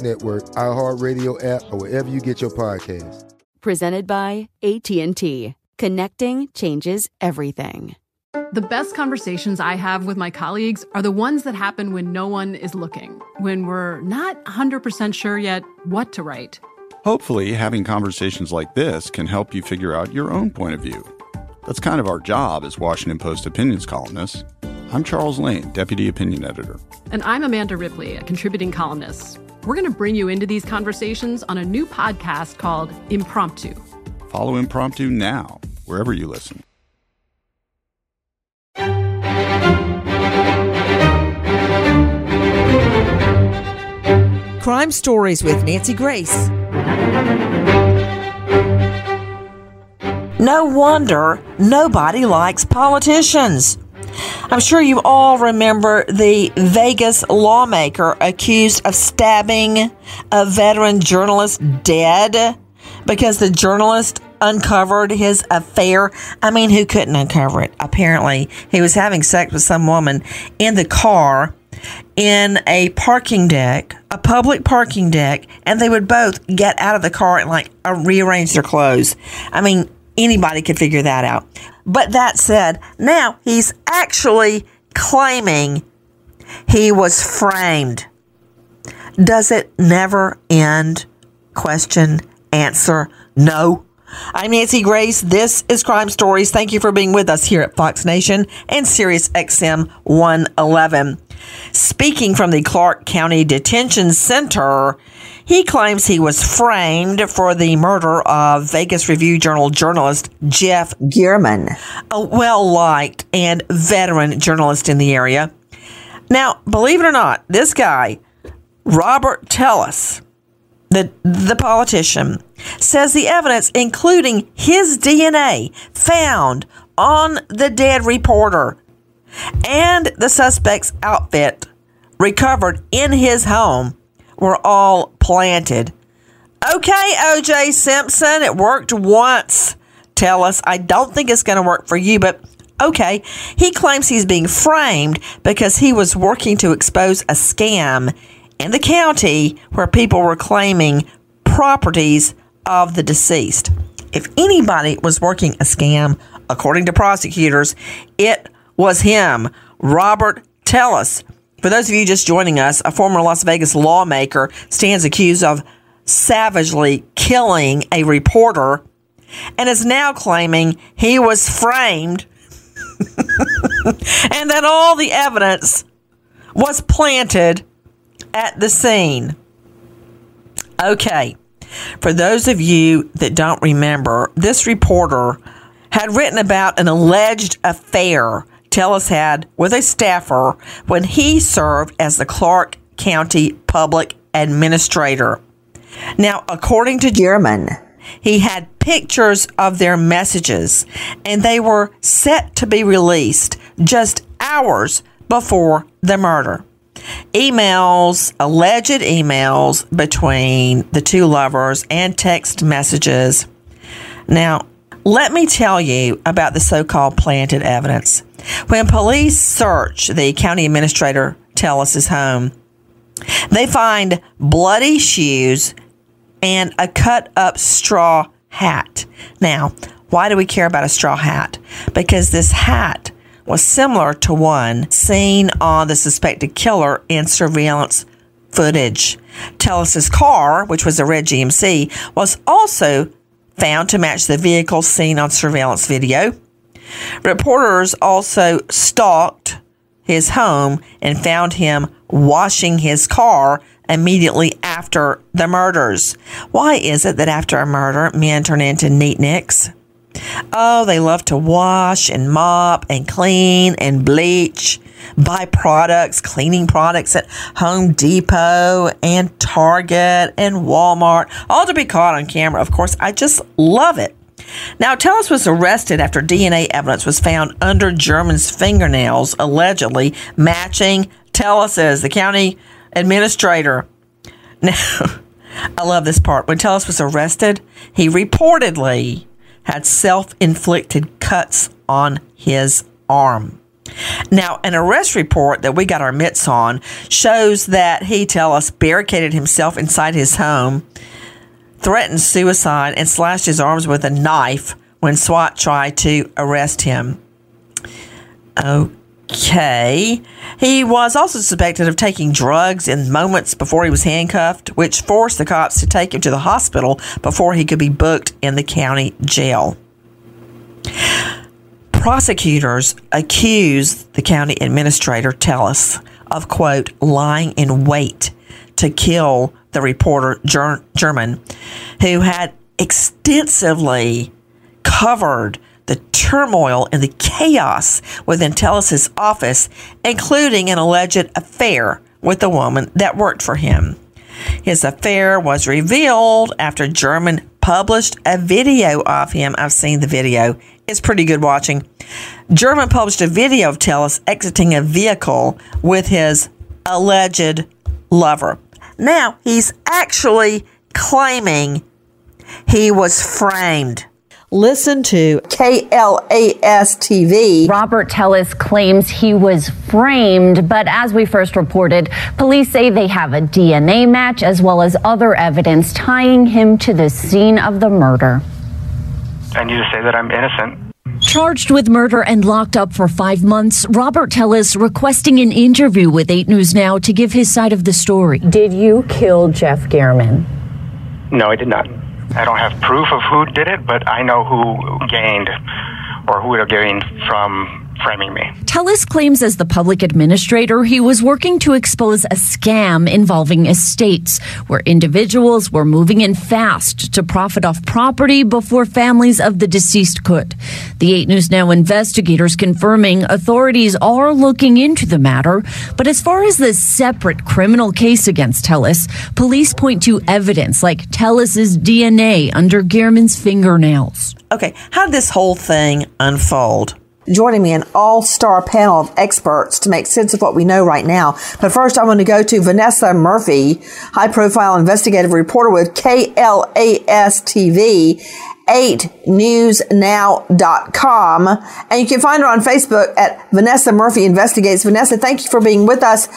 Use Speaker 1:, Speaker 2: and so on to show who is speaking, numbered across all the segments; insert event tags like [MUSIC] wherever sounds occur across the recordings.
Speaker 1: Network, iHeartRadio app, or wherever you get your podcasts.
Speaker 2: Presented by AT&T. Connecting changes everything.
Speaker 3: The best conversations I have with my colleagues are the ones that happen when no one is looking, when we're not 100% sure yet what to write.
Speaker 4: Hopefully, having conversations like this can help you figure out your own point of view. That's kind of our job as Washington Post opinions columnists. I'm Charles Lane, Deputy Opinion Editor.
Speaker 3: And I'm Amanda Ripley, a contributing columnist. We're going to bring you into these conversations on a new podcast called Impromptu.
Speaker 4: Follow Impromptu now, wherever you listen.
Speaker 5: Crime Stories with Nancy Grace. No wonder nobody likes politicians. I'm sure you all remember the Vegas lawmaker accused of stabbing a veteran journalist dead because the journalist uncovered his affair. I mean, who couldn't uncover it? Apparently, he was having sex with some woman in the car in a parking deck, a public parking deck, and they would both get out of the car and like uh, rearrange their clothes. I mean, anybody could figure that out. But that said, now he's actually claiming he was framed. Does it never end? Question, answer, no. I'm Nancy Grace. This is Crime Stories. Thank you for being with us here at Fox Nation and Sirius XM 111. Speaking from the Clark County Detention Center, he claims he was framed for the murder of Vegas Review Journal journalist Jeff German, a well liked and veteran journalist in the area. Now, believe it or not, this guy, Robert Telles, the, the politician, says the evidence, including his DNA, found on the dead reporter and the suspect's outfit recovered in his home were all planted. Okay, OJ Simpson, it worked once. Telles I don't think it's going to work for you, but okay. He claims he's being framed because he was working to expose a scam in the county where people were claiming properties of the deceased. If anybody was working a scam, according to prosecutors, it was him, Robert Telles. For those of you just joining us, a former Las Vegas lawmaker stands accused of savagely killing a reporter and is now claiming he was framed [LAUGHS] and that all the evidence was planted at the scene. Okay, for those of you that don't remember, this reporter had written about an alleged affair Telles had with a staffer when he served as the Clark County Public Administrator. Now, according to German, he had pictures of their messages and they were set to be released just hours before the murder. Emails, alleged emails between the two lovers, and text messages. Now, let me tell you about the so called planted evidence. When police search the county administrator Telles's home, they find bloody shoes and a cut up straw hat. Now, why do we care about a straw hat? Because this hat was similar to one seen on the suspected killer in surveillance footage. Telles's car, which was a red GMC, was also found to match the vehicle seen on surveillance video. Reporters also stalked his home and found him washing his car immediately after the murders. Why is it that after a murder, men turn into neatniks? Oh, they love to wash and mop and clean and bleach, buy products, cleaning products at Home Depot and Target and Walmart, all to be caught on camera. Of course, I just love it. Now, Telles was arrested after DNA evidence was found under German's fingernails, allegedly matching Telles's, the county administrator. [LAUGHS] Now, I love this part. When Telles was arrested, he reportedly had self inflicted cuts on his arm. Now, an arrest report that we got our mitts on shows that he, Telles, barricaded himself inside his home, threatened suicide, and slashed his arms with a knife when SWAT tried to arrest him. Okay. He was also suspected of taking drugs in moments before he was handcuffed, which forced the cops to take him to the hospital before he could be booked in the county jail. Prosecutors accused the county administrator, Telles, of, quote, lying in wait to kill the reporter, Ger- German, who had extensively covered the turmoil and the chaos within Telles's office, including an alleged affair with a woman that worked for him. His affair was revealed after German published a video of him. I've seen the video. It's pretty good watching. German published a video of Telles exiting a vehicle with his alleged lover. Now, he's actually claiming he was framed. Listen to KLAS TV.
Speaker 6: Robert Telles claims he was framed, but as we first reported, police say they have a DNA match as well as other evidence tying him to the scene of the murder.
Speaker 7: I need to say that I'm innocent.
Speaker 6: Charged with murder and locked up for five months, Robert Telles requesting an interview with 8 News Now to give his side of the story. Did you kill Jeff German?
Speaker 7: No, I did not. I don't have proof of who did it, but I know who gained or who would have gained from framing me.
Speaker 6: Telles claims as the public administrator, he was working to expose a scam involving estates where individuals were moving in fast to profit off property before families of the deceased could. The 8 News Now investigators confirming authorities are looking into the matter, but as far as the separate criminal case against Telles, police point to evidence like Telles's DNA under German's fingernails.
Speaker 5: Okay, how did this whole thing unfold? Joining me an all-star panel of experts to make sense of what we know right now. But first, I want to go to Vanessa Murphy, high-profile investigative reporter with KLAS TV. 8newsnow.com and you can find her on Facebook at Vanessa Murphy Investigates. Vanessa, thank you for being with us.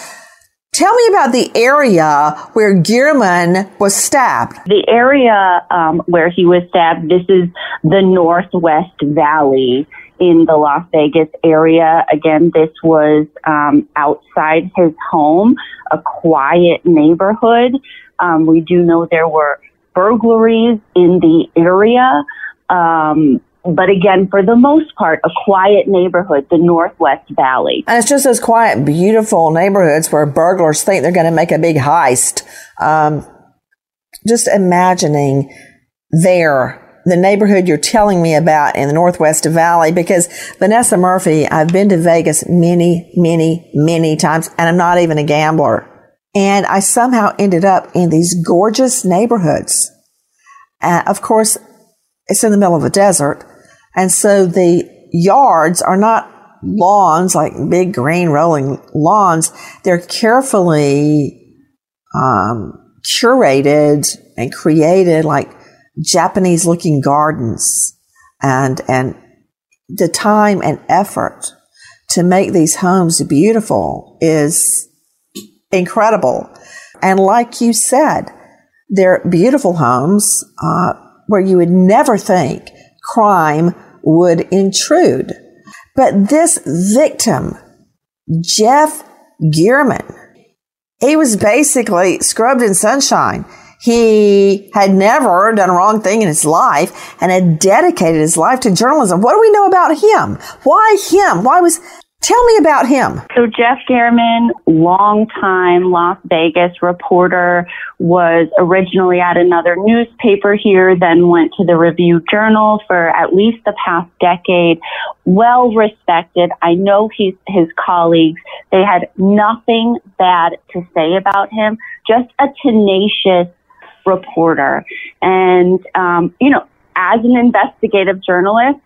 Speaker 5: Tell me about the area where German was stabbed.
Speaker 8: The area um, where he was stabbed, this is the Northwest Valley in the Las Vegas area. Again, this was um, outside his home, a quiet neighborhood. Um, we do know there were burglaries in the area. Um, but again, for the most part, a quiet neighborhood, the Northwest Valley.
Speaker 5: And it's just those quiet, beautiful neighborhoods where burglars think they're going to make a big heist. Um, just imagining there the neighborhood you're telling me about in the Northwest Valley because Vanessa Murphy, I've been to Vegas many, many, many times and I'm not even a gambler. And I somehow ended up in these gorgeous neighborhoods. Uh, of course, it's in the middle of a desert. And so the yards are not lawns, like big green rolling lawns. They're carefully um, curated and created like Japanese looking gardens and, and the time and effort to make these homes beautiful is incredible. And like you said, they're beautiful homes uh, where you would never think crime would intrude. But this victim, Jeff German, he was basically scrubbed in sunshine. He had never done a wrong thing in his life and had dedicated his life to journalism. What do we know about him? Why him? Why was Tell me about him.
Speaker 8: So Jeff German, longtime Las Vegas reporter, was originally at another newspaper here, then went to the Review Journal for at least the past decade. Well respected. I know he's, his colleagues, they had nothing bad to say about him, just a tenacious reporter. And, um, you know, as an investigative journalist,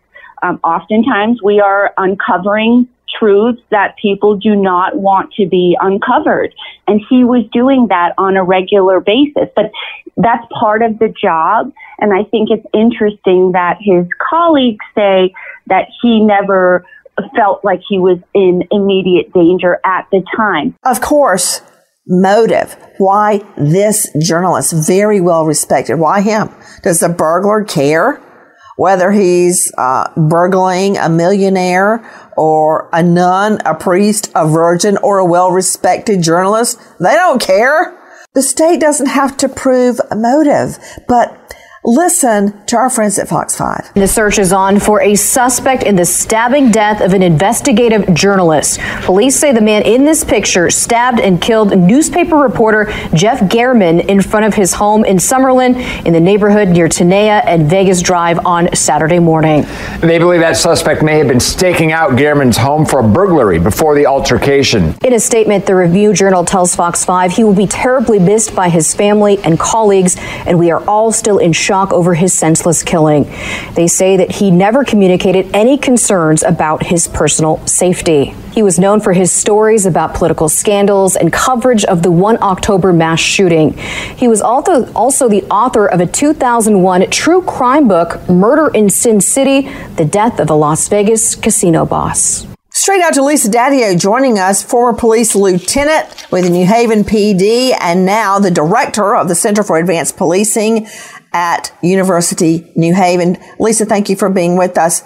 Speaker 8: um, oftentimes we are uncovering truths that people do not want to be uncovered. And he was doing that on a regular basis. But that's part of the job. And I think it's interesting that his colleagues say that he never felt like he was in immediate danger at the time.
Speaker 5: Of course, motive. Why this journalist? Very well respected. Why him? Does the burglar care? whether he's uh, burgling a millionaire or a nun, a priest, a virgin, or a well respected journalist. They don't care. The state doesn't have to prove a motive, but Listen to our friends at Fox 5.
Speaker 9: The search is on for a suspect in the stabbing death of an investigative journalist. Police say the man in this picture stabbed and killed newspaper reporter Jeff German in front of his home in Summerlin in the neighborhood near Tenaya and Vegas Drive on Saturday morning.
Speaker 10: They believe that suspect may have been staking out German's home for a burglary before the altercation.
Speaker 9: In a statement, the Review Journal tells Fox 5 he will be terribly missed by his family and colleagues, and we are all still in shock shock over his senseless killing. They say that he never communicated any concerns about his personal safety. He was known for his stories about political scandals and coverage of the 1 October mass shooting. He was also, also the author of a 2001 true crime book, Murder in Sin City The Death of a Las Vegas Casino Boss.
Speaker 5: Straight out to Lisa Dadio joining us, former police lieutenant with the New Haven PD and now the director of the Center for Advanced Policing at University New Haven. Lisa, thank you for being with us.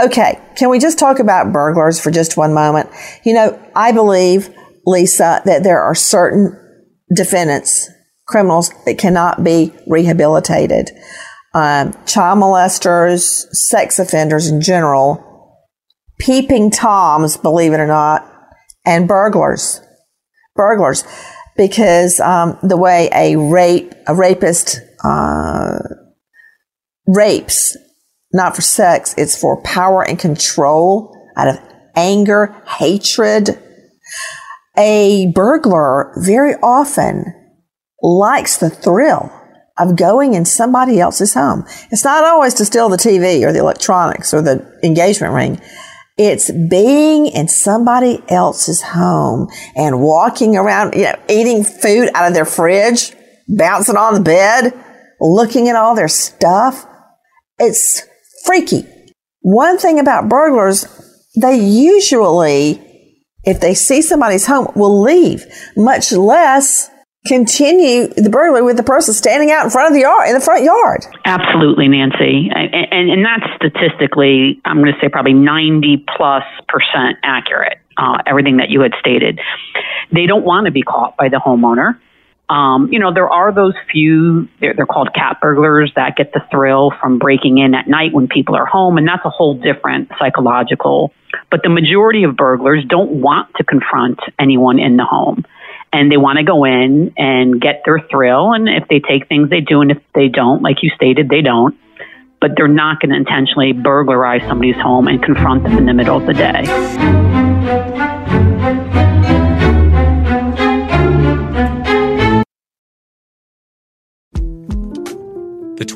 Speaker 5: Okay, can we just talk about burglars for just one moment? You know, I believe, Lisa, that there are certain defendants, criminals that cannot be rehabilitated. Um, child molesters, sex offenders in general, peeping toms, believe it or not, and burglars. Burglars. Because um, the way a rape, a rapist uh, rapes, not for sex, it's for power and control out of anger, hatred. A burglar very often likes the thrill of going in somebody else's home. It's not always to steal the TV or the electronics or the engagement ring. It's being in somebody else's home and walking around, you know, eating food out of their fridge, bouncing on the bed, looking at all their stuff. It's freaky. One thing about burglars, they usually, if they see somebody's home, will leave, much less continue the burglary with the person standing out in front of the yard in the front yard.
Speaker 11: Absolutely, Nancy, and and, and that's statistically, I'm going to say probably 90 plus percent accurate. Uh, everything that you had stated, they don't want to be caught by the homeowner. Um, you know, there are those few, they're, they're, called cat burglars that get the thrill from breaking in at night when people are home, and that's a whole different psychological. But the majority of burglars don't want to confront anyone in the home. And they want to go in and get their thrill. And if they take things, they do. And if they don't, like you stated, they don't. But they're not going to intentionally burglarize somebody's home and confront them in the middle of the day.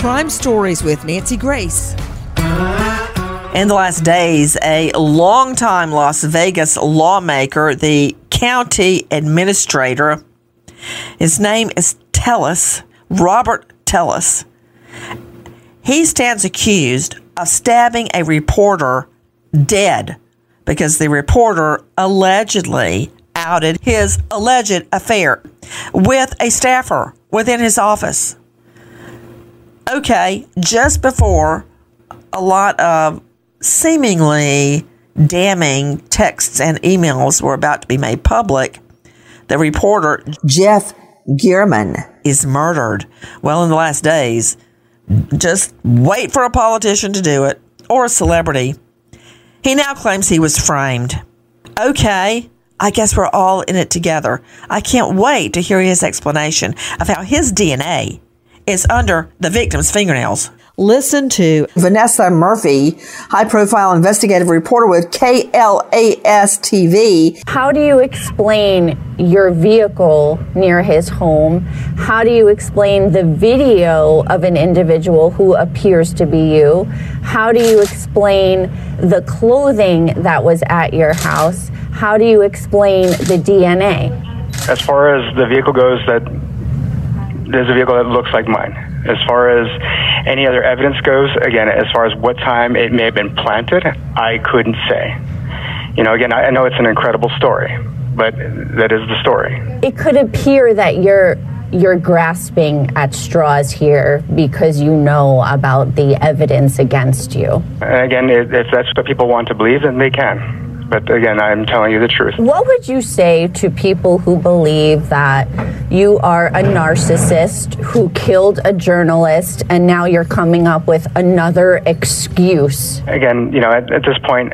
Speaker 5: Crime Stories with Nancy Grace. In the last days, a longtime Las Vegas lawmaker, the county administrator, his name is Telles, Robert Telles. He stands accused of stabbing a reporter dead because the reporter allegedly outed his alleged affair with a staffer within his office okay, just before a lot of seemingly damning texts and emails were about to be made public, the reporter Jeff German is murdered. Well, in the last days, just wait for a politician to do it or a celebrity. He now claims he was framed. Okay, I guess we're all in it together. I can't wait to hear his explanation of how his DNA is under the victim's fingernails. Listen to Vanessa Murphy, high profile investigative reporter with KLAS TV.
Speaker 12: How do you explain your vehicle near his home? How do you explain the video of an individual who appears to be you? How do you explain the clothing that was at your house? How do you explain the DNA?
Speaker 7: As far as the vehicle goes, that there's a vehicle that looks like mine. As far as any other evidence goes, again, as far as what time it may have been planted, I couldn't say. You know, again, I know it's an incredible story, but that is the story.
Speaker 12: It could appear that you're you're grasping at straws here because you know about the evidence against you.
Speaker 7: Again, if that's what people want to believe, then they can. But again, I'm telling you the truth.
Speaker 12: What would you say to people who believe that you are a narcissist who killed a journalist and now you're coming up with another excuse?
Speaker 7: Again, you know, at, at this point,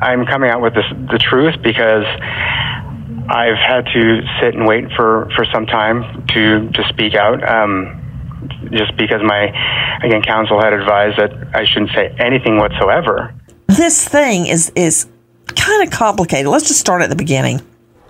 Speaker 7: I'm coming out with this, the truth because I've had to sit and wait for, for some time to, to speak out. Um, just because my, again, counsel had advised that I shouldn't say anything whatsoever.
Speaker 5: This thing is, is kind of complicated. Let's just start at the beginning.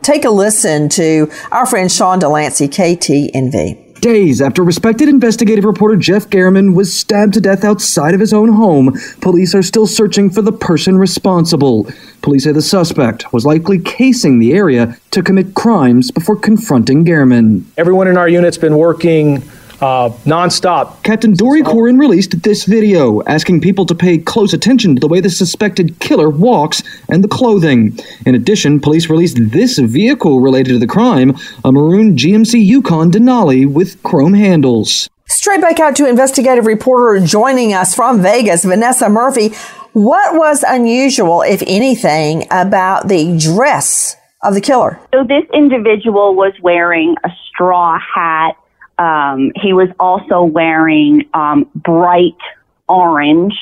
Speaker 5: Take a listen to our friend Sean Delancey, KTNV.
Speaker 13: Days after respected investigative reporter Jeff German was stabbed to death outside of his own home, police are still searching for the person responsible. Police say the suspect was likely casing the area to commit crimes before confronting German.
Speaker 14: Everyone in our unit's been working uh, nonstop.
Speaker 13: Captain Dori Koren released this video asking people to pay close attention to the way the suspected killer walks and the clothing. In addition, police released this vehicle related to the crime, a maroon GMC Yukon Denali with chrome handles.
Speaker 5: Straight back out to investigative reporter joining us from Vegas, Vanessa Murphy. What was unusual, if anything, about the dress of the killer?
Speaker 8: So this individual was wearing a straw hat um, he was also wearing um, bright orange.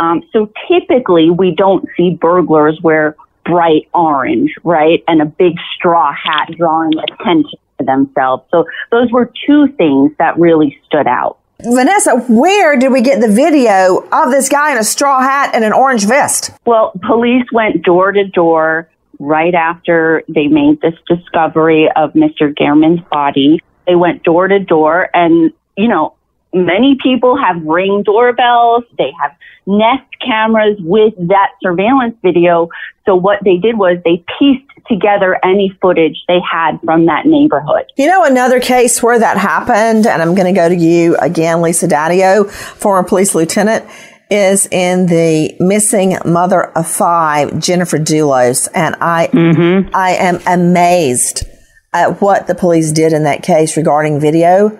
Speaker 8: Um, so typically, we don't see burglars wear bright orange, right? And a big straw hat drawing attention to themselves. So those were two things that really stood out.
Speaker 5: Vanessa, where did we get the video of this guy in a straw hat and an orange vest?
Speaker 8: Well, police went door to door right after they made this discovery of Mr. German's body. They went door to door and, you know, many people have ring doorbells. They have Nest cameras with that surveillance video. So what they did was they pieced together any footage they had from that neighborhood.
Speaker 5: You know, another case where that happened, and I'm going to go to you again, Lisa Dadio, former police lieutenant, is in the missing mother of five, Jennifer Dulos. And I,
Speaker 11: Mm-hmm.
Speaker 5: I am amazed at what the police did in that case regarding video.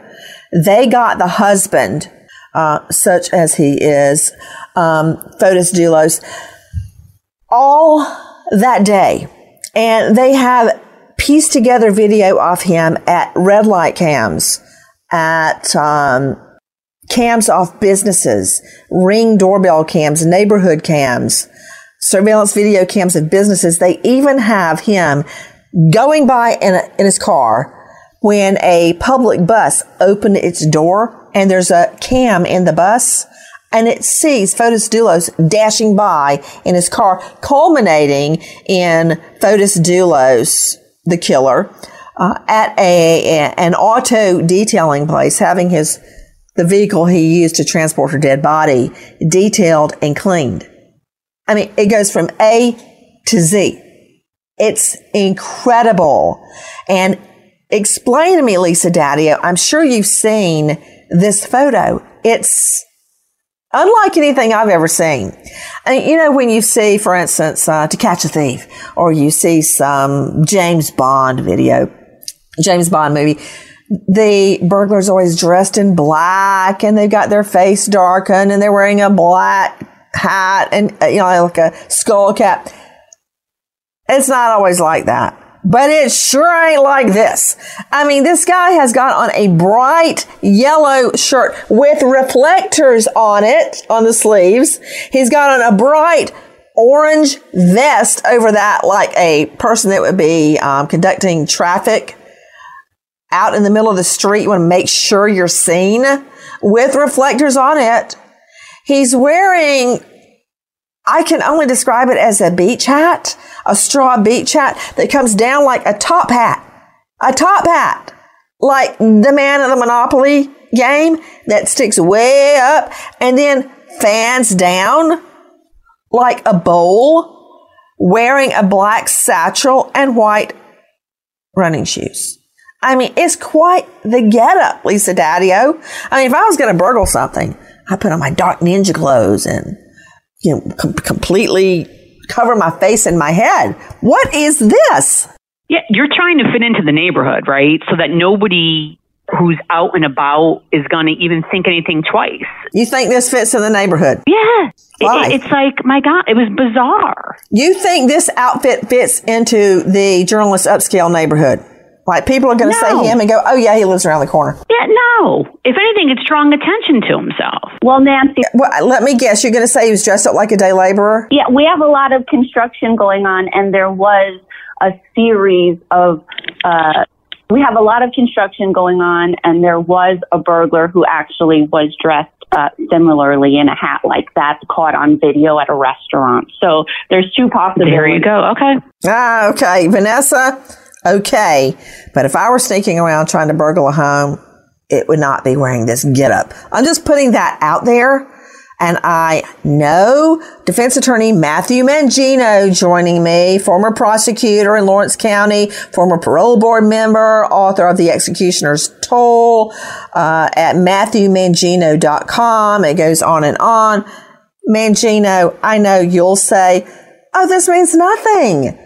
Speaker 5: They got the husband, uh, such as he is, um, Fotis Dulos, all that day. And they have pieced together video of him at red light cams, at um, cams off businesses, ring doorbell cams, neighborhood cams, surveillance video cams of businesses. They even have him going by in, a, in his car when a public bus opened its door and there's a cam in the bus and it sees Fotis Dulos dashing by in his car, culminating in Fotis Dulos, the killer, uh, at a, an auto detailing place, having his the vehicle he used to transport her dead body detailed and cleaned. I mean, it goes from A to Z. It's incredible. And explain to me, Lisa Dadio, I'm sure you've seen this photo. It's unlike anything I've ever seen. And you know, when you see, for instance, uh, To Catch a Thief, or you see some James Bond video, James Bond movie, the burglar's always dressed in black and they've got their face darkened and they're wearing a black hat and, uh, you know, like a skull cap. It's not always like that. But it sure ain't like this. I mean, this guy has got on a bright yellow shirt with reflectors on it, on the sleeves. He's got on a bright orange vest over that, like a person that would be um, conducting traffic out in the middle of the street. You want to make sure you're seen with reflectors on it. He's wearing, I can only describe it as a beach hat, a straw beach hat that comes down like a top hat, a top hat, like the man of the Monopoly game that sticks way up and then fans down like a bowl, wearing a black satchel and white running shoes. I mean, it's quite the getup, Lisa Dadio. I mean, if I was going to burgle something, I put on my dark ninja clothes and you know com- completely cover my face and my head. What is this?
Speaker 11: Yeah, you're trying to fit into the neighborhood, right? So that nobody who's out and about is going to even think anything twice.
Speaker 5: You think this fits in the neighborhood?
Speaker 11: Yeah.
Speaker 5: Why?
Speaker 11: It, it's like, my God, it was bizarre.
Speaker 5: You think this outfit fits into the journalist upscale neighborhood? Like people are going to
Speaker 11: No.
Speaker 5: say him and go, "Oh yeah, he lives around the corner."
Speaker 11: Yeah, no. If anything, it's drawing attention to himself.
Speaker 8: Well, Nancy.
Speaker 5: Well, let me guess. You're going to say he was dressed up like a day laborer?
Speaker 8: Yeah, we have a lot of construction going on, and there was a series of. Uh, we have a lot of construction going on, and there was a burglar who actually was dressed uh, similarly in a hat like that, caught on video at a restaurant. So there's two possibilities.
Speaker 11: There you go. Okay.
Speaker 5: Ah, okay, Vanessa. Okay, but if I were sneaking around trying to burgle a home, it would not be wearing this getup. I'm just putting that out there. And I know defense attorney Matthew Mangino joining me, former prosecutor in Lawrence County, former parole board member, author of The Executioner's Toll uh, at MatthewMangino.com. It goes on and on. Mangino, I know you'll say, oh, this means nothing.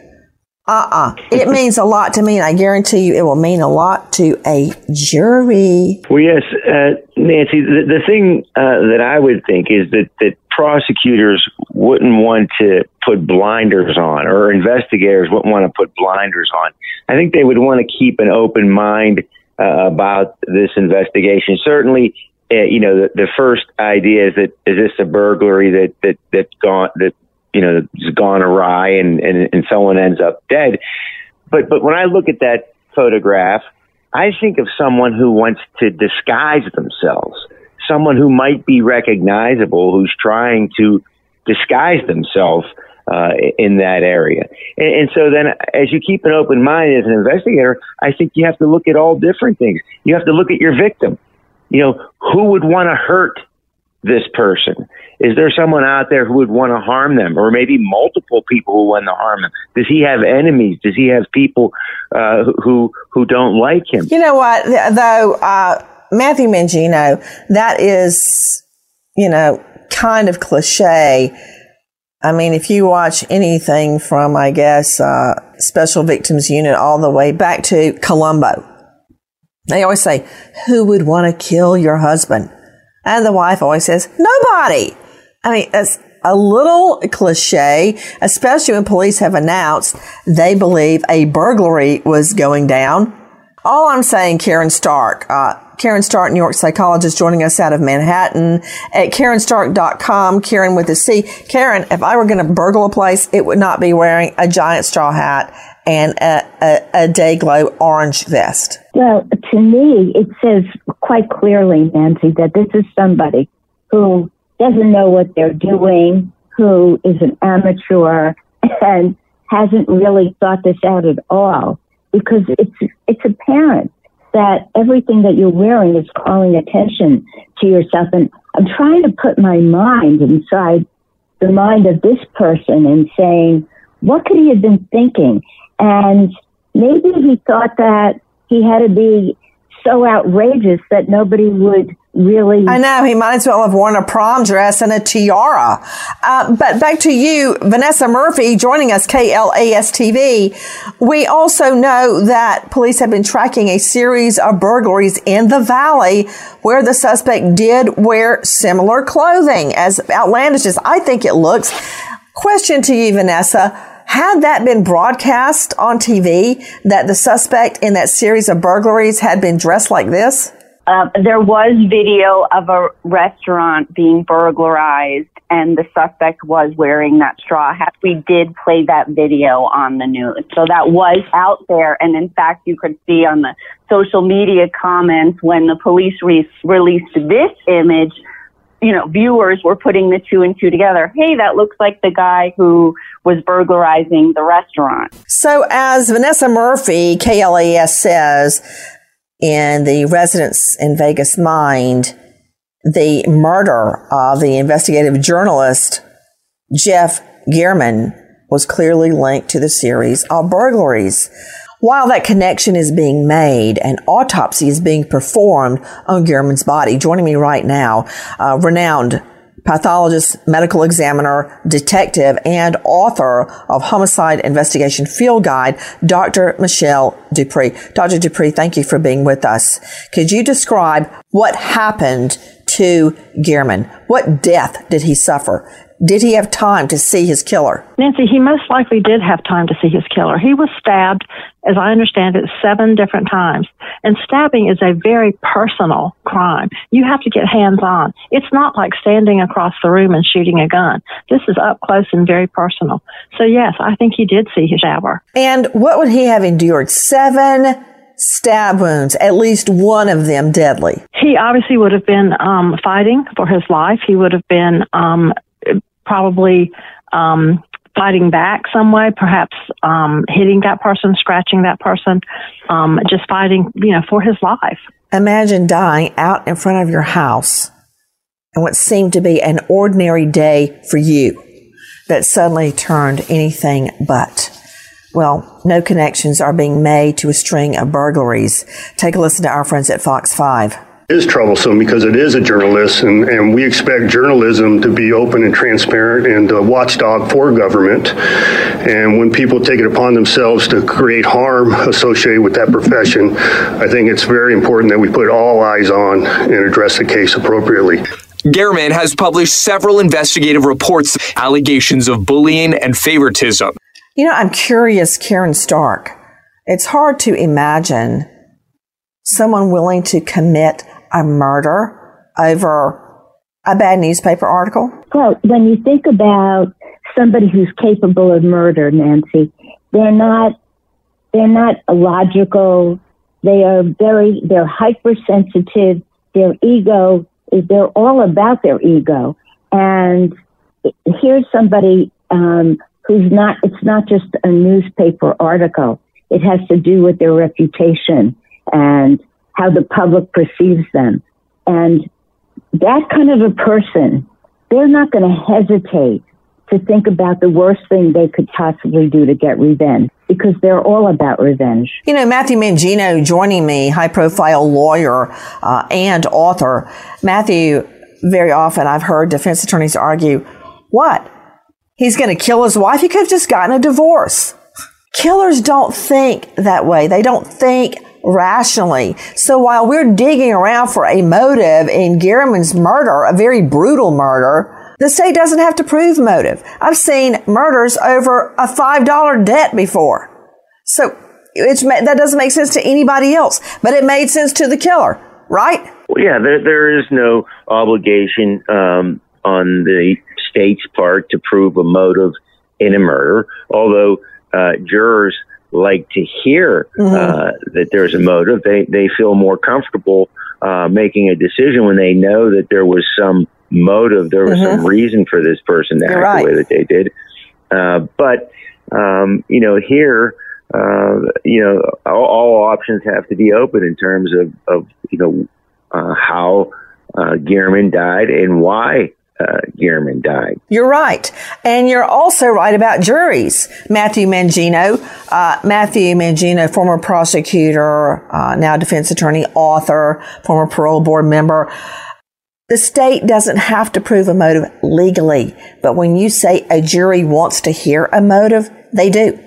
Speaker 5: Uh-uh. It means a lot to me, and I guarantee you it will mean a lot to a jury.
Speaker 15: Well, yes, uh, Nancy. The, the thing uh, that I would think is that that prosecutors wouldn't want to put blinders on, or investigators wouldn't want to put blinders on. I think they would want to keep an open mind uh, about this investigation. Certainly, uh, you know, the, the first idea is that is this a burglary that that that gone that you know has gone awry and, and and someone ends up dead. But but when I look at that photograph, I think of someone who wants to disguise themselves, someone who might be recognizable, who's trying to disguise themselves uh, in that area. And, and so then, as you keep an open mind as an investigator, I think you have to look at all different things. You have to look at your victim. You know, who would want to hurt this person? Is there someone out there who would want to harm them, or maybe multiple people who want to harm them? Does he have enemies? Does he have people uh, who who don't like him?
Speaker 5: You know what, though, uh, Matthew Mangino, that is, you know, kind of cliche. I mean, if you watch anything from, I guess, uh, Special Victims Unit all the way back to Columbo, they always say, Who would want to kill your husband? And the wife always says, Nobody. I mean, that's a little cliche, especially when police have announced they believe a burglary was going down. All I'm saying, Caryn Stark, uh, Caryn Stark, New York psychologist, joining us out of Manhattan at CarynStark.com. Caryn with a C. Caryn, if I were going to burgle a place, it would not be wearing a giant straw hat and a, a, a day glow orange vest.
Speaker 16: Well, to me, it says quite clearly, Nancy, that this is somebody who doesn't know what they're doing, who is an amateur and hasn't really thought this out at all. Because it's it's apparent that everything that you're wearing is calling attention to yourself. And I'm trying to put my mind inside the mind of this person and saying what could he have been thinking and maybe he thought that he had to be so outrageous that nobody would really.
Speaker 5: I know he might as well have worn a prom dress and a tiara. Uh, but back to you, Vanessa Murphy, joining us, KLAS TV. We also know that police have been tracking a series of burglaries in the valley where the suspect did wear similar clothing. As outlandish as I think it looks. Question to you, Vanessa. Had that been broadcast on TV that the suspect in that series of burglaries had been dressed like this?
Speaker 8: Uh, there was video of a restaurant being burglarized and the suspect was wearing that straw hat. We did play that video on the news. So that was out there. And in fact, you could see on the social media comments when the police re- released this image, you know, viewers were putting the two and two together. Hey, that looks like the guy who was burglarizing the restaurant.
Speaker 5: So as Vanessa Murphy, KLAS says, in the residents in Vegas mind, the murder of the investigative journalist Jeff German was clearly linked to the series of burglaries. While that connection is being made, an autopsy is being performed on German's body. Joining me right now, uh, renowned pathologist, medical examiner, detective, and author of Homicide Investigation Field Guide, Dr. Michelle DuPre. Dr. DuPre, thank you for being with us. Could you describe what happened to German? What death did he suffer? Did he have time to see his killer?
Speaker 17: Nancy, he most likely did have time to see his killer. He was stabbed, as I understand it, seven different times. And stabbing is a very personal crime. You have to get hands on. It's not like standing across the room and shooting a gun. This is up close and very personal. So, yes, I think he did see his stabber.
Speaker 5: And what would he have endured? Seven stab wounds, at least one of them deadly.
Speaker 17: He obviously would have been um, fighting for his life. He would have been um, probably um, fighting back some way, perhaps um, hitting that person, scratching that person, um, just fighting, you know, for his life.
Speaker 5: Imagine dying out in front of your house and what seemed to be an ordinary day for you that suddenly turned anything but. Well, no connections are being made to a string of burglaries. Take a listen to our friends at Fox 5
Speaker 18: is troublesome because it is a journalist, and, and we expect journalism to be open and transparent and a watchdog for government. And when people take it upon themselves to create harm associated with that profession, I think it's very important that we put all eyes on and address the case appropriately.
Speaker 19: German has published several investigative reports, allegations of bullying and favoritism.
Speaker 5: You know, I'm curious, Caryn Stark. It's hard to imagine someone willing to commit a murder over a bad newspaper article?
Speaker 16: Well, when you think about somebody who's capable of murder, Nancy, they're not they're not logical. They are very they're hypersensitive. Their ego they're all about their ego. And here's somebody um, who's not, it's not just a newspaper article. It has to do with their reputation and how the public perceives them. And that kind of a person, they're not going to hesitate to think about the worst thing they could possibly do to get revenge because they're all about revenge.
Speaker 5: You know, Matthew Mangino joining me, high profile lawyer uh, and author. Matthew, very often I've heard defense attorneys argue, what? He's going to kill his wife? He could have just gotten a divorce. Killers don't think that way. They don't think rationally. So while we're digging around for a motive in German's murder, a very brutal murder, the state doesn't have to prove motive. I've seen murders over a $5 debt before. So it's, that doesn't make sense to anybody else, but it made sense to the killer, right?
Speaker 15: Well, yeah, there, there is no obligation um, on the state's part to prove a motive in a murder, although uh, jurors like to hear mm-hmm. uh, that there's a motive. They, they feel more comfortable uh, making a decision when they know that there was some motive, there was mm-hmm. some reason for this person to You're act right. the way that they did. Uh, but um, you know, here, uh, you know, all, all, options have to be open in terms of, of you know, uh, how uh, German died and why uh, German died.
Speaker 5: You're right. And you're also right about juries. Matthew Mangino, uh, Matthew Mangino, former prosecutor, uh, now defense attorney, author, former parole board member. The state doesn't have to prove a motive legally, but when you say a jury wants to hear a motive, they do.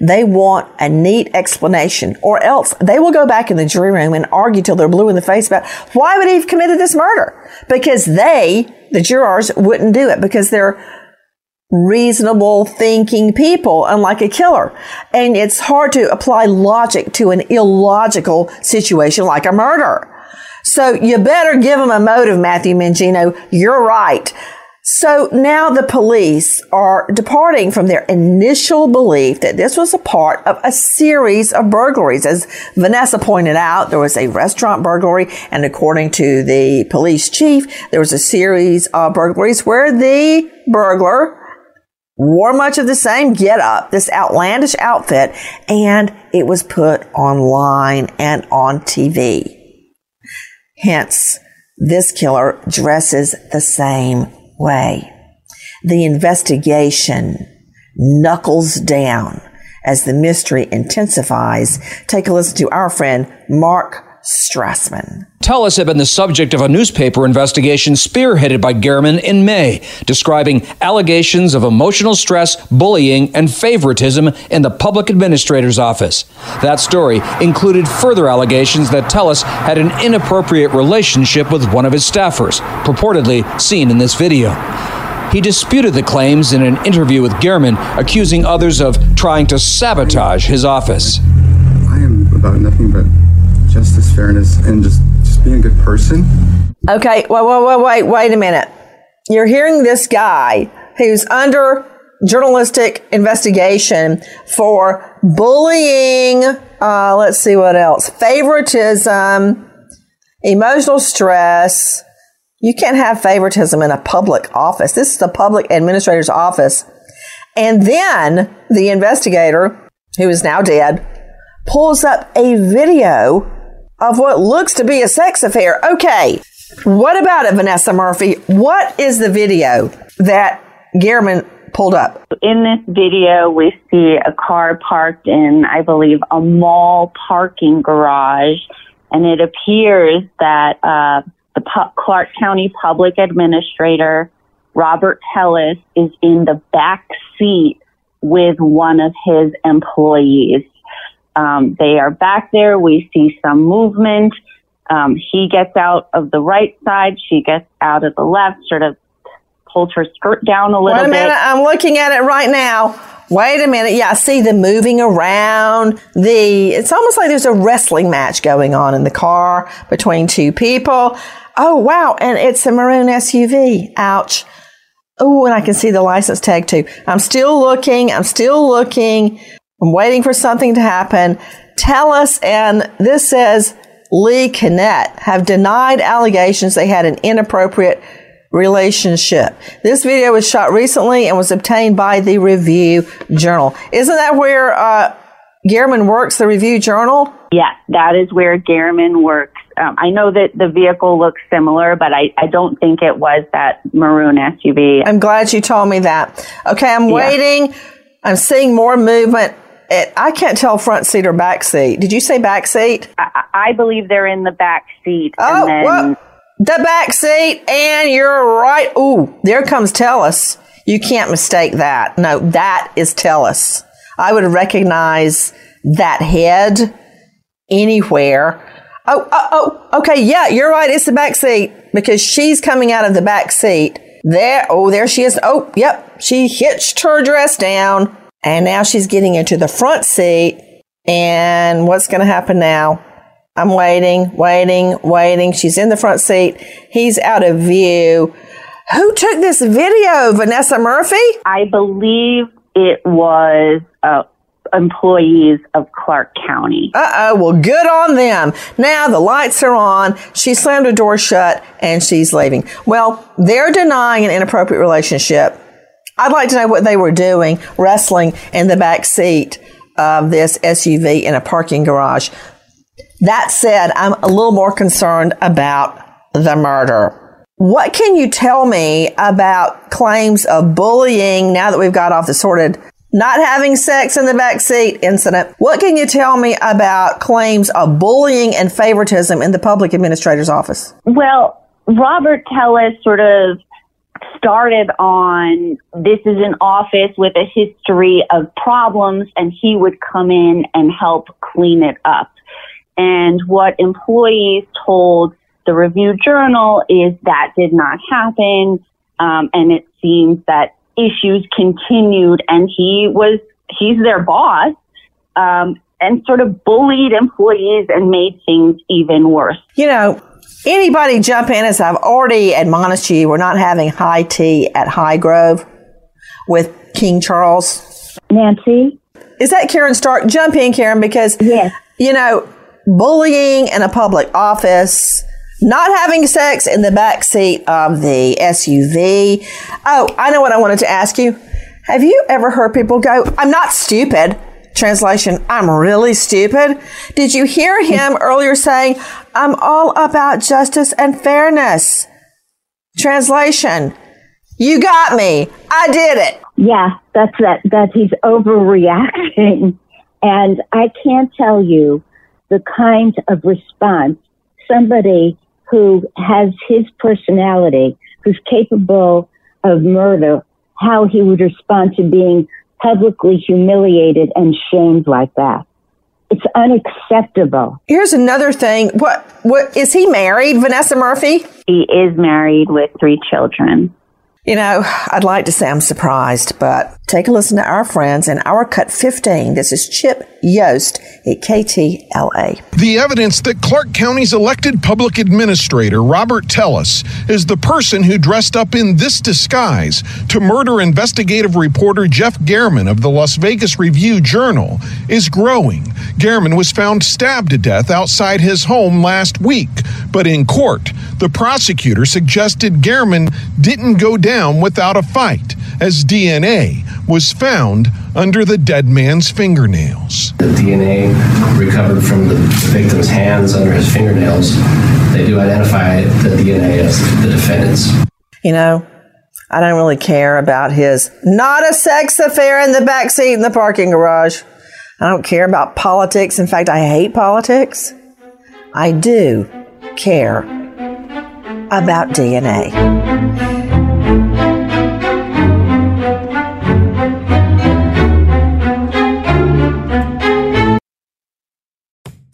Speaker 5: They want a neat explanation, or else they will go back in the jury room and argue till they're blue in the face about why would he have committed this murder? Because they, the jurors, wouldn't do it because they're reasonable thinking people, unlike a killer. And it's hard to apply logic to an illogical situation like a murder. So you better give them a motive, Matthew Mangino. You're right. So now the police are departing from their initial belief that this was a part of a series of burglaries. As Vanessa pointed out, there was a restaurant burglary, and according to the police chief, there was a series of burglaries where the burglar wore much of the same get up, this outlandish outfit, and it was put online and on TV. Hence, this killer dresses the same way. The investigation knuckles down as the mystery intensifies. Take a listen to our friend Mark Strassman.
Speaker 20: Telles had been the subject of a newspaper investigation spearheaded by German in May, describing allegations of emotional stress, bullying, and favoritism in the public administrator's office. That story included further allegations that Telles had an inappropriate relationship with one of his staffers, purportedly seen in this video. He disputed the claims in an interview with German, accusing others of trying to sabotage his office.
Speaker 21: I am about nothing but justice, fairness, and just just being a good person.
Speaker 5: Okay, wait, wait, wait, wait, wait a minute. You're hearing this guy who's under journalistic investigation for bullying. Uh, let's see what else. Favoritism, emotional stress. You can't have favoritism in a public office. This is the public administrator's office. And then the investigator, who is now dead, pulls up a video of what looks to be a sex affair. Okay, what about it, Vanessa Murphy? What is the video that German pulled up?
Speaker 8: In this video, we see a car parked in, I believe, a mall parking garage, and it appears that uh, the Clark County Public Administrator Robert Telles is in the back seat with one of his employees. Um, they are back there. We see some movement. Um, he gets out of the right side. She gets out of the left, sort of pulls her skirt down a little bit.
Speaker 5: Wait a
Speaker 8: minute.
Speaker 5: Bit. I'm looking at it right now. Wait a minute. Yeah, I see the moving around. The it's almost like there's a wrestling match going on in the car between two people. Oh wow, and it's a maroon SUV. Ouch. Oh, and I can see the license tag too. I'm still looking. I'm still looking. I'm waiting for something to happen. Telles. and this says Lee Kinnett have denied allegations they had an inappropriate relationship. This video was shot recently and was obtained by the Review Journal. Isn't that where uh, German works, the Review Journal?
Speaker 8: Yeah, that is where German works. Um, I know that the vehicle looks similar, but I, I don't think it was that maroon SUV.
Speaker 5: I'm glad you told me that. Okay, I'm
Speaker 8: Yeah.
Speaker 5: waiting. I'm seeing more movement. It, I can't tell front seat or back seat. Did you say back seat?
Speaker 8: I, I believe they're in the back seat.
Speaker 5: Oh,
Speaker 8: and then,
Speaker 5: well, the back seat, and you're right. Ooh, there comes Telles. You can't mistake that. No, that is Telles. I would recognize that head anywhere. Oh, oh, oh, okay, yeah, you're right. It's the back seat because she's coming out of the back seat. There, oh, there she is. Oh, yep, she hitched her dress down, and now she's getting into the front seat. And what's going to happen now? I'm waiting, waiting, waiting. She's in the front seat. He's out of view. Who took this video? Vanessa Murphy?
Speaker 8: I believe it was uh, employees of Clark County.
Speaker 5: Uh oh, well, good on them. Now the lights are on. She slammed her door shut and she's leaving. Well, they're denying an inappropriate relationship. I'd like to know what they were doing, wrestling in the back seat of this SUV in a parking garage. That said, I'm a little more concerned about the murder. What can you tell me about claims of bullying now that we've got off the sorted not having sex in the back seat incident? What can you tell me about claims of bullying and favoritism in the public administrator's office?
Speaker 8: Well, Robert Telles sort of started on this is an office with a history of problems, and he would come in and help clean it up. And what employees told the Review Journal is that did not happen, um, and it seems that issues continued, and he was he's their boss, um, and sort of bullied employees and made things even worse.
Speaker 5: You know, anybody jump in as I've already admonished you, we're not having high tea at Highgrove with King Charles.
Speaker 16: Nancy?
Speaker 5: Is that Caryn Stark? Jump in, Caryn, because, yes. you know, bullying in a public office, not having sex in the back seat of the SUV. Oh, I know what I wanted to ask you. Have you ever heard people go, I'm not stupid? Translation, I'm really stupid. Did you hear him [LAUGHS] earlier saying, I'm all about justice and fairness? Translation, you got me. I did it.
Speaker 16: Yeah, that's that. That he's overreacting, [LAUGHS] and I can't tell you the kind of response somebody who has his personality, who's capable of murder, how he would respond to being publicly humiliated and shamed like that. It's unacceptable.
Speaker 5: Here's another thing. What what is he married, Vanessa Murphy?
Speaker 8: He is married with three children.
Speaker 5: You know, I'd like to say I'm surprised, but take a listen to our friends in our cut 15. This is Chip Yost at KTLA.
Speaker 22: The evidence that Clark County's elected public administrator, Robert Telles, is the person who dressed up in this disguise to murder investigative reporter Jeff German of the Las Vegas Review Journal is growing. German was found stabbed to death outside his home last week, but in court, the prosecutor suggested German didn't go down without a fight, as DNA was found under the dead man's fingernails.
Speaker 23: The DNA recovered from the victim's hands under his fingernails, they do identify the DNA as the defendant's.
Speaker 5: You know, I don't really care about his not a sex affair in the back seat in the parking garage. I don't care about politics. In fact, I hate politics. I do care about DNA.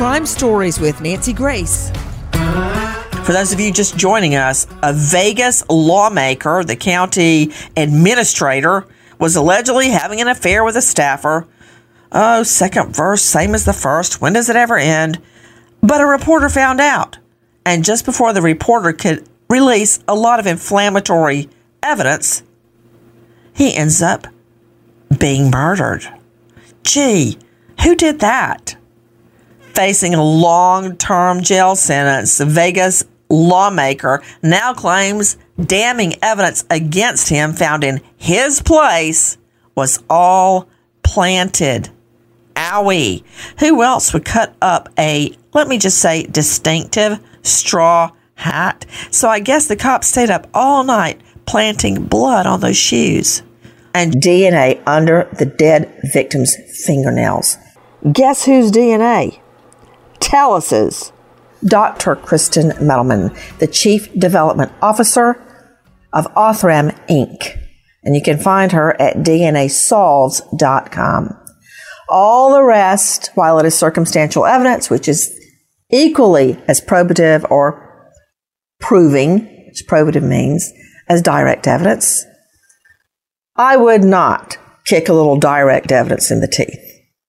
Speaker 5: Crime Stories with Nancy Grace. For those of you just joining us, a Vegas lawmaker, the county administrator, was allegedly having an affair with a staffer. Oh, second verse, same as the first. When does it ever end? But a reporter found out. And just before the reporter could release a lot of inflammatory evidence, he ends up being murdered. Gee, who did that? Facing a long term jail sentence, the Vegas lawmaker now claims damning evidence against him found in his place was all planted. Owie. Who else would cut up a, let me just say, distinctive straw hat? So I guess the cops stayed up all night planting blood on those shoes and DNA under the dead victim's fingernails. Guess whose DNA? Telles's. Dr. Kristen Mittelman, the Chief Development Officer of Othram Inc. And you can find her at DNAsolves.com. All the rest, while it is circumstantial evidence, which is equally as probative or proving, which probative means, as direct evidence, I would not kick a little direct evidence in the teeth.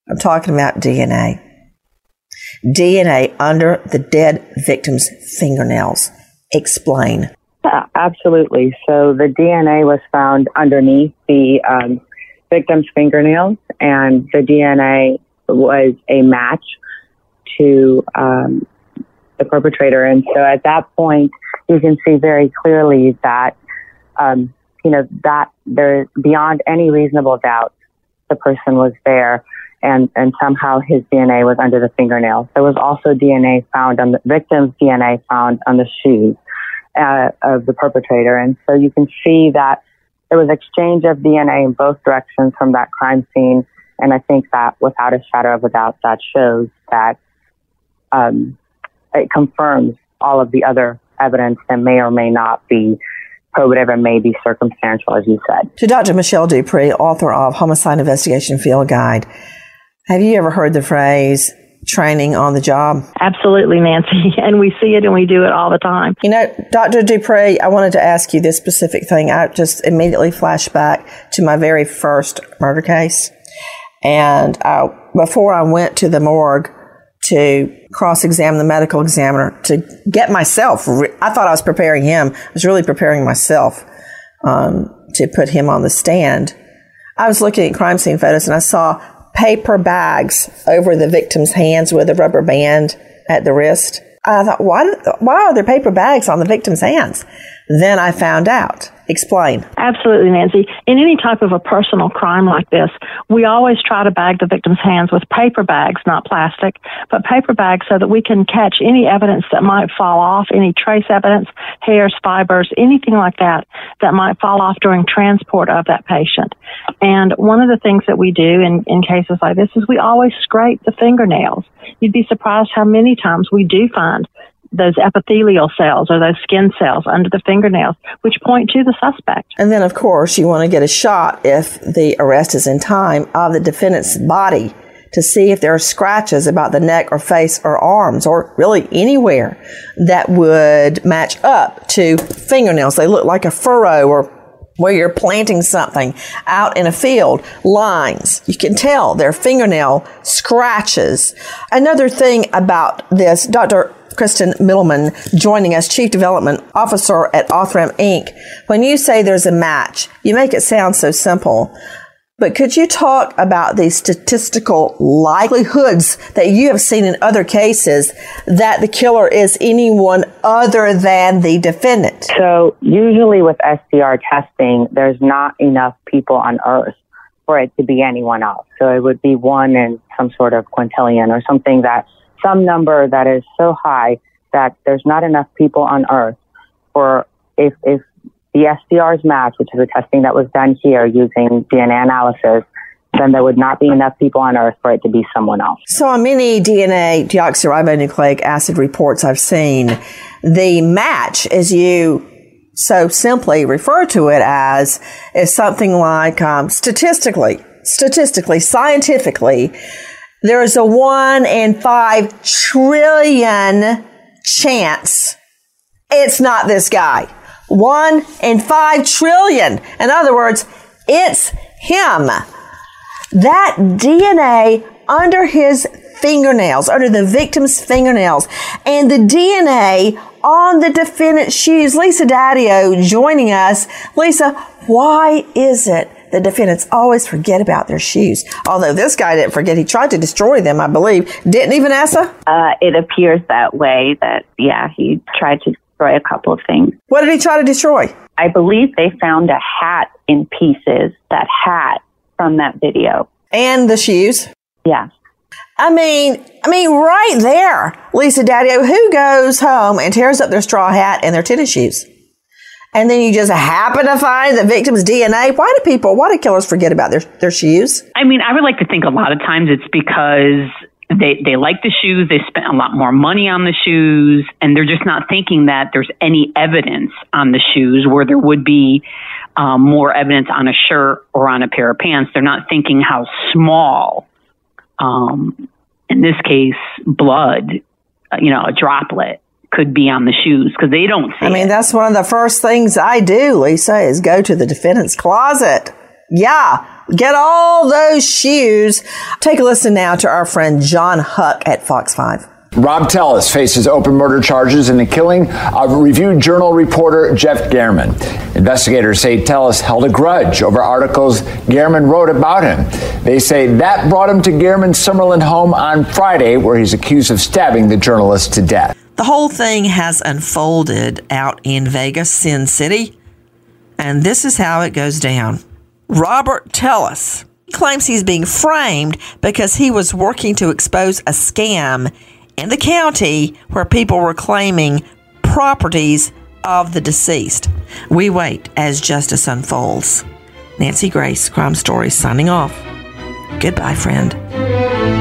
Speaker 5: I'm talking about DNA. DNA under the dead victim's fingernails. Explain.
Speaker 24: Uh, absolutely. So the DNA was found underneath the um, victim's fingernails, and the DNA was a match to um, the perpetrator. And so at that point, you can see very clearly that, um, you know, that there, beyond any reasonable doubt, the person was there and, and somehow his DNA was under the fingernails. There was also DNA found on the victim's DNA found on the shoes uh, of the perpetrator. And so you can see that there was exchange of DNA in both directions from that crime scene. And I think that without a shadow of a doubt, that shows that um, it confirms all of the other evidence that may or may not be probative and may be circumstantial, as you said.
Speaker 5: To Dr. Michelle DuPre, author of Homicide Investigation Field Guide, have you ever heard the phrase training on the job?
Speaker 17: Absolutely, Nancy. [LAUGHS] And we see it and we do it all the time.
Speaker 5: You know, Dr. DuPre, I wanted to ask you this specific thing. I just immediately flashed back to my very first murder case. And I, before I went to the morgue to cross examine the medical examiner to get myself, I thought I was preparing him. I was really preparing myself um, to put him on the stand. I was looking at crime scene photos and I saw paper bags over the victim's hands with a rubber band at the wrist. I thought, why, why are there paper bags on the victim's hands? Then I found out. Explain.
Speaker 17: Absolutely, Nancy. In any type of a personal crime like this, we always try to bag the victim's hands with paper bags, not plastic, but paper bags so that we can catch any evidence that might fall off, any trace evidence, hairs, fibers, anything like that that might fall off during transport of that patient. And one of the things that we do in, in cases like this is we always scrape the fingernails. You'd be surprised how many times we do find those epithelial cells or those skin cells under the fingernails, which point to the suspect.
Speaker 5: And then, of course, you want to get a shot if the arrest is in time of the defendant's body to see if there are scratches about the neck or face or arms or really anywhere that would match up to fingernails. They look like a furrow or where you're planting something out in a field, lines. You can tell they're fingernail scratches. Another thing about this, Dr. Kristen Mittelman joining us, Chief Development Officer at Othram Inc. When you say there's a match, you make it sound so simple. But could you talk about the statistical likelihoods that you have seen in other cases that the killer is anyone other than the defendant?
Speaker 24: So, usually with STR testing, there's not enough people on Earth for it to be anyone else. So, it would be one in some sort of quintillion or something that some number that is so high that there's not enough people on Earth for if if the STRs match, which is a testing that was done here using DNA analysis, then there would not be enough people on Earth for it to be someone else.
Speaker 5: So, on many DNA deoxyribonucleic acid reports I've seen, the match, as you so simply refer to it as, is something like um, statistically, statistically, scientifically, there is a one in five trillion chance it's not this guy. One in five trillion. In other words, it's him. That DNA under his fingernails, under the victim's fingernails, and the DNA on the defendant's shoes. Lisa Dadio joining us. Lisa, why is it the defendants always forget about their shoes. Although this guy didn't forget, he tried to destroy them, I believe. Didn't he, Vanessa?
Speaker 8: Uh, it appears that way that, yeah, he tried to destroy a couple of things.
Speaker 5: What did he try to destroy?
Speaker 8: I believe they found a hat in pieces, that hat from that video.
Speaker 5: And the shoes?
Speaker 8: Yeah.
Speaker 5: I mean, I mean, right there, Lisa Dadio, who goes home and tears up their straw hat and their tennis shoes? And then you just happen to find the victim's DNA. Why do people, why do killers forget about their, their shoes?
Speaker 11: I mean, I would like to think a lot of times it's because they, they like the shoes, they spent a lot more money on the shoes, and they're just not thinking that there's any evidence on the shoes where there would be um, more evidence on a shirt or on a pair of pants. They're not thinking how small, um, in this case, blood, uh, you know, a droplet could be on the shoes because they don't see
Speaker 5: I mean,
Speaker 11: it.
Speaker 5: that's one of the first things I do, Lisa, is go to the defendant's closet. Yeah, get all those shoes. Take a listen now to our friend John Huck at Fox 5.
Speaker 25: Rob Telles faces open murder charges in the killing of Review Journal reporter Jeff German. Investigators say Telles held a grudge over articles German wrote about him. They say that brought him to German's Summerlin home on Friday, where he's accused of stabbing the journalist to death.
Speaker 5: The whole thing has unfolded out in Vegas, Sin City, and this is how it goes down. Robert Telles claims he's being framed because he was working to expose a scam in the county where people were claiming properties of the deceased. We wait as justice unfolds. Nancy Grace, Crime Stories, signing off. Goodbye, friend.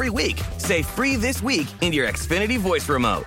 Speaker 26: every week. Say free this week in your Xfinity voice remote.